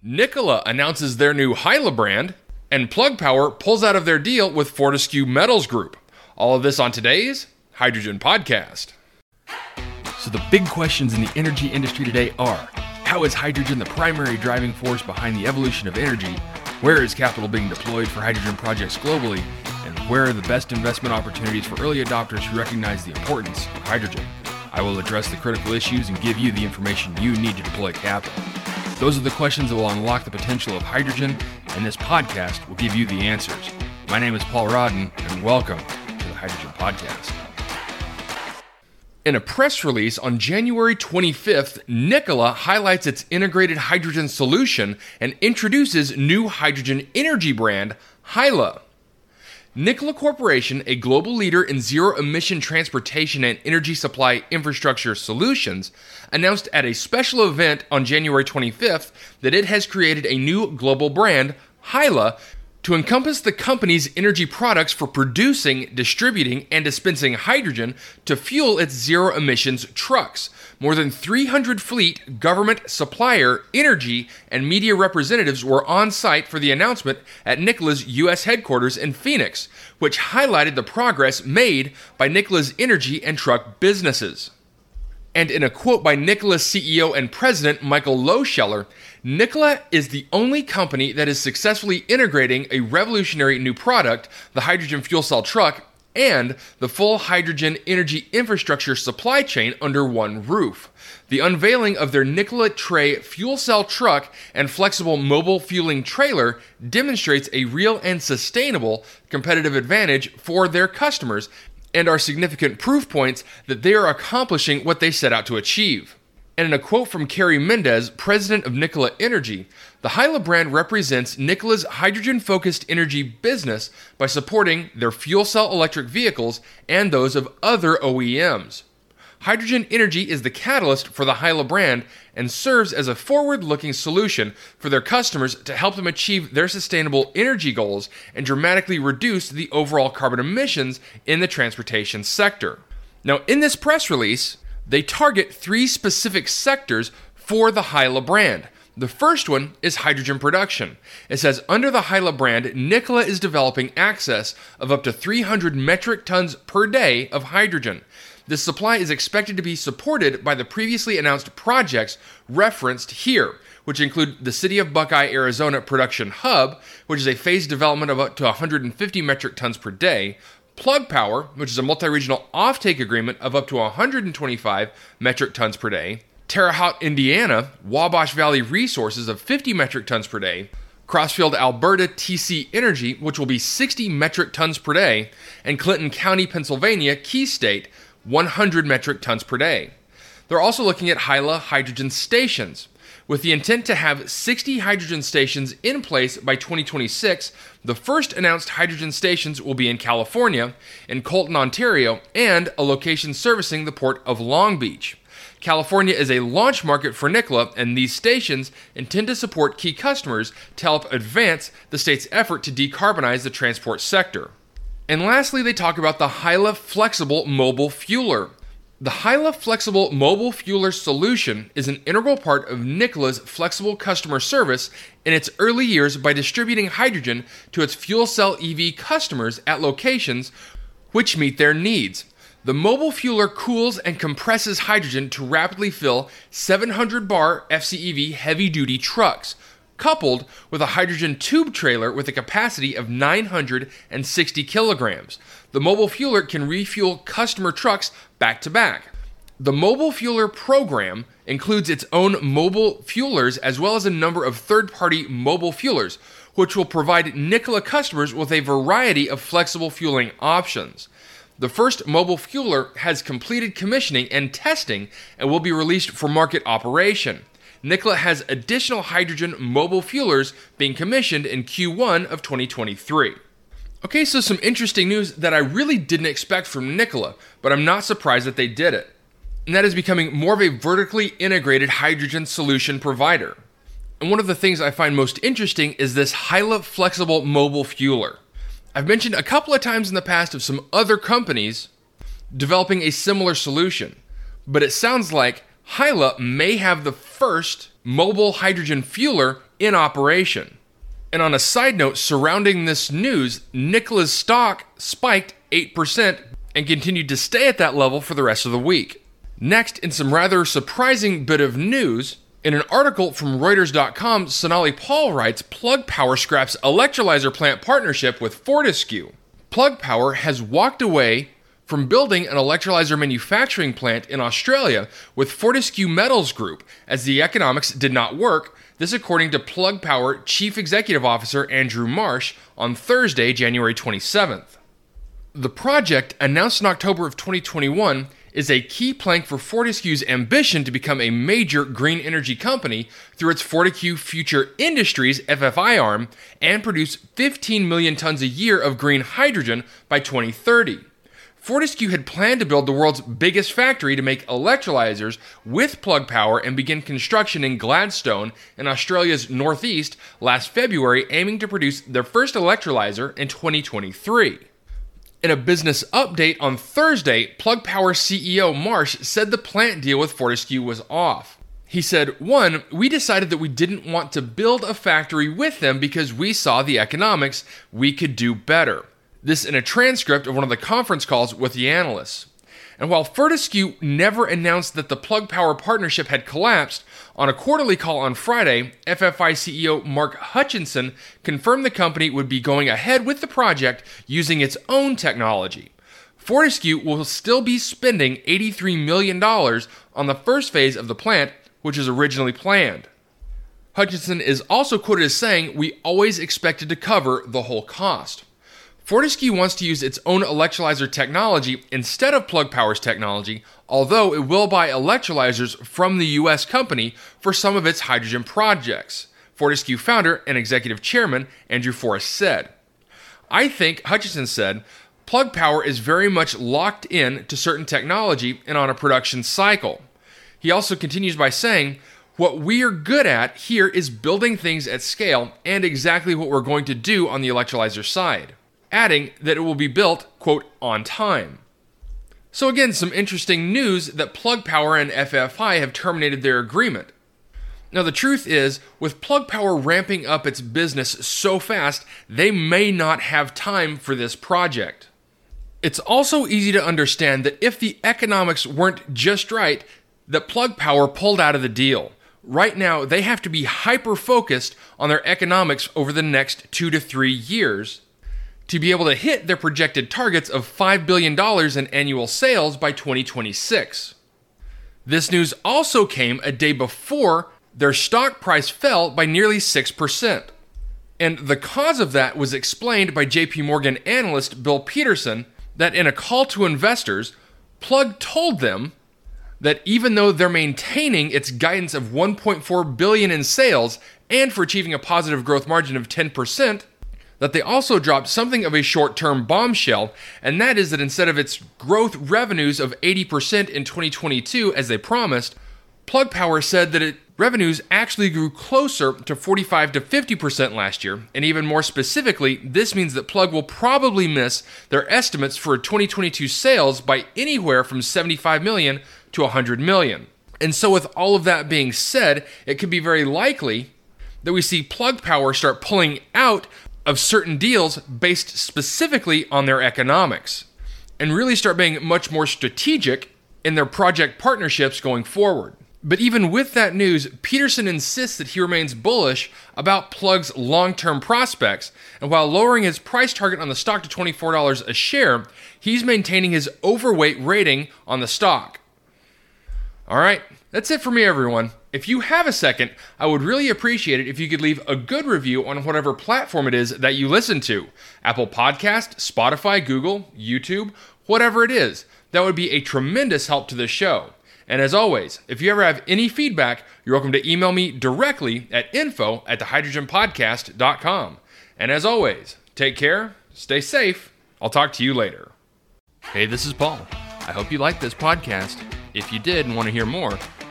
Nikola announces their new Hyla brand, and Plug Power pulls out of their deal with Fortescue Metals Group. All of this on today's Hydrogen Podcast. So, the big questions in the energy industry today are How is hydrogen the primary driving force behind the evolution of energy? Where is capital being deployed for hydrogen projects globally? And where are the best investment opportunities for early adopters who recognize the importance of hydrogen? I will address the critical issues and give you the information you need to deploy capital. Those are the questions that will unlock the potential of hydrogen, and this podcast will give you the answers. My name is Paul Rodden, and welcome to the Hydrogen Podcast. In a press release on January 25th, Nikola highlights its integrated hydrogen solution and introduces new hydrogen energy brand, Hyla. Nikola Corporation, a global leader in zero emission transportation and energy supply infrastructure solutions, announced at a special event on January 25th that it has created a new global brand, Hyla, to encompass the company's energy products for producing, distributing, and dispensing hydrogen to fuel its zero emissions trucks. More than 300 fleet, government, supplier, energy, and media representatives were on site for the announcement at Nikola's U.S. headquarters in Phoenix, which highlighted the progress made by Nikola's energy and truck businesses. And in a quote by Nikola's CEO and president, Michael Lohscheller, Nikola is the only company that is successfully integrating a revolutionary new product, the hydrogen fuel cell truck, and the full hydrogen energy infrastructure supply chain under one roof. The unveiling of their Nikola Tre fuel cell truck and flexible mobile fueling trailer demonstrates a real and sustainable competitive advantage for their customers and are significant proof points that they are accomplishing what they set out to achieve. And in a quote from Carey Mendes, president of Nikola Energy, the Hyla brand represents Nikola's hydrogen focused energy business by supporting their fuel cell electric vehicles and those of other OEMs. Hydrogen energy is the catalyst for the Hyla brand and serves as a forward looking solution for their customers to help them achieve their sustainable energy goals and dramatically reduce the overall carbon emissions in the transportation sector. Now, in this press release, they target three specific sectors for the Hyla brand. The first one is hydrogen production. It says under the Hyla brand, Nikola is developing access of up to 300 metric tons per day of hydrogen. This supply is expected to be supported by the previously announced projects referenced here, which include the City of Buckeye, Arizona Production Hub, which is a phased development of up to 150 metric tons per day, Plug Power, which is a multi regional offtake agreement of up to 125 metric tons per day, Terre Haute, Indiana, Wabash Valley Resources of 50 metric tons per day, Crossfield, Alberta TC Energy, which will be 60 metric tons per day, and Clinton County, Pennsylvania, KeyState, 100 metric tons per day. They're also looking at Hyla hydrogen stations. With the intent to have 60 hydrogen stations in place by 2026, the first announced hydrogen stations will be in California, in Colton, Ontario, and a location servicing the port of Long Beach. California is a launch market for Nikola, and these stations intend to support key customers to help advance the state's effort to decarbonize the transport sector. And lastly, they talk about the Hyla Flexible Mobile Fueler. The Hyla Flexible Mobile Fueler solution is an integral part of Nikola's flexible customer service in its early years by distributing hydrogen to its fuel cell EV customers at locations which meet their needs. The mobile fueler cools and compresses hydrogen to rapidly fill 700 bar FCEV heavy duty trucks, coupled with a hydrogen tube trailer with a capacity of 960 kilograms. The mobile fueler can refuel customer trucks back to back. The Mobile Fueler program includes its own mobile fuelers as well as a number of third party mobile fuelers, which will provide Nikola customers with a variety of flexible fueling options. The first mobile fueler has completed commissioning and testing and will be released for market operation. Nikola has additional hydrogen mobile fuelers being commissioned in Q1 of 2023. Okay, so some interesting news that I really didn't expect from Nikola, but I'm not surprised that they did it. And that is becoming more of a vertically integrated hydrogen solution provider. And one of the things I find most interesting is this Hyla flexible mobile fueler. I've mentioned a couple of times in the past of some other companies developing a similar solution, but it sounds like Hyla may have the first mobile hydrogen fueler in operation. And on a side note surrounding this news, Nikola's stock spiked 8% and continued to stay at that level for the rest of the week. Next, in some rather surprising bit of news, in an article from Reuters.com, Sonali Paul writes Plug Power scraps electrolyzer plant partnership with Fortescue. Plug Power has walked away from building an electrolyzer manufacturing plant in Australia with Fortescue Metals Group as the economics did not work. This, according to Plug Power Chief Executive Officer Andrew Marsh on Thursday, January 27th. The project, announced in October of 2021, is a key plank for Fortescue's ambition to become a major green energy company through its Fortescue Future Industries FFI arm and produce 15 million tons a year of green hydrogen by 2030. Fortescue had planned to build the world's biggest factory to make electrolyzers with plug power and begin construction in Gladstone in Australia's northeast last February, aiming to produce their first electrolyzer in 2023. In a business update on Thursday, Plug Power CEO Marsh said the plant deal with Fortescue was off. He said, one, we decided that we didn't want to build a factory with them because we saw the economics, we could do better. This in a transcript of one of the conference calls with the analysts. And while Fortescue never announced that the Plug Power partnership had collapsed, on a quarterly call on Friday, FFI CEO Mark Hutchinson confirmed the company would be going ahead with the project using its own technology. Fortescue will still be spending $83 million on the first phase of the plant, which is originally planned. Hutchinson is also quoted as saying, We always expected to cover the whole cost. Fortescue wants to use its own electrolyzer technology instead of Plug Power's technology, although it will buy electrolyzers from the US company for some of its hydrogen projects, Fortescue founder and executive chairman Andrew Forrest said. I think, Hutchinson said, Plug Power is very much locked in to certain technology and on a production cycle. He also continues by saying, what we are good at here is building things at scale and exactly what we're going to do on the electrolyzer side adding that it will be built, quote, on time. So, again, some interesting news that Plug Power and FFI have terminated their agreement. Now, the truth is, with Plug Power ramping up its business so fast, they may not have time for this project. It's also easy to understand that if the economics weren't just right, that Plug Power pulled out of the deal. Right now, they have to be hyper focused on their economics over the next two to three years to be able to hit their projected targets of $5 billion in annual sales by 2026. This news also came a day before their stock price fell by nearly 6%. And the cause of that was explained by JP Morgan analyst Bill Peterson that in a call to investors, Plug told them that even though they're maintaining its guidance of 1.4 billion in sales and for achieving a positive growth margin of 10%, that they also dropped something of a short term bombshell, and that is that instead of its growth revenues of 80% in 2022, as they promised, Plug Power said that its revenues actually grew closer to 45 to 50% last year, and even more specifically, this means that Plug will probably miss their estimates for 2022 sales by anywhere from 75 million to 100 million. And so, with all of that being said, it could be very likely that we see Plug Power start pulling out of certain deals based specifically on their economics and really start being much more strategic in their project partnerships going forward. But even with that news, Peterson insists that he remains bullish about Plug's long term prospects, and while lowering his price target on the stock to $24 a share, he's maintaining his overweight rating on the stock. All right, that's it for me, everyone. If you have a second, I would really appreciate it if you could leave a good review on whatever platform it is that you listen to Apple Podcast, Spotify, Google, YouTube, whatever it is. That would be a tremendous help to the show. And as always, if you ever have any feedback, you're welcome to email me directly at info at thehydrogenpodcast.com. And as always, take care, stay safe. I'll talk to you later. Hey, this is Paul. I hope you liked this podcast. If you did and want to hear more,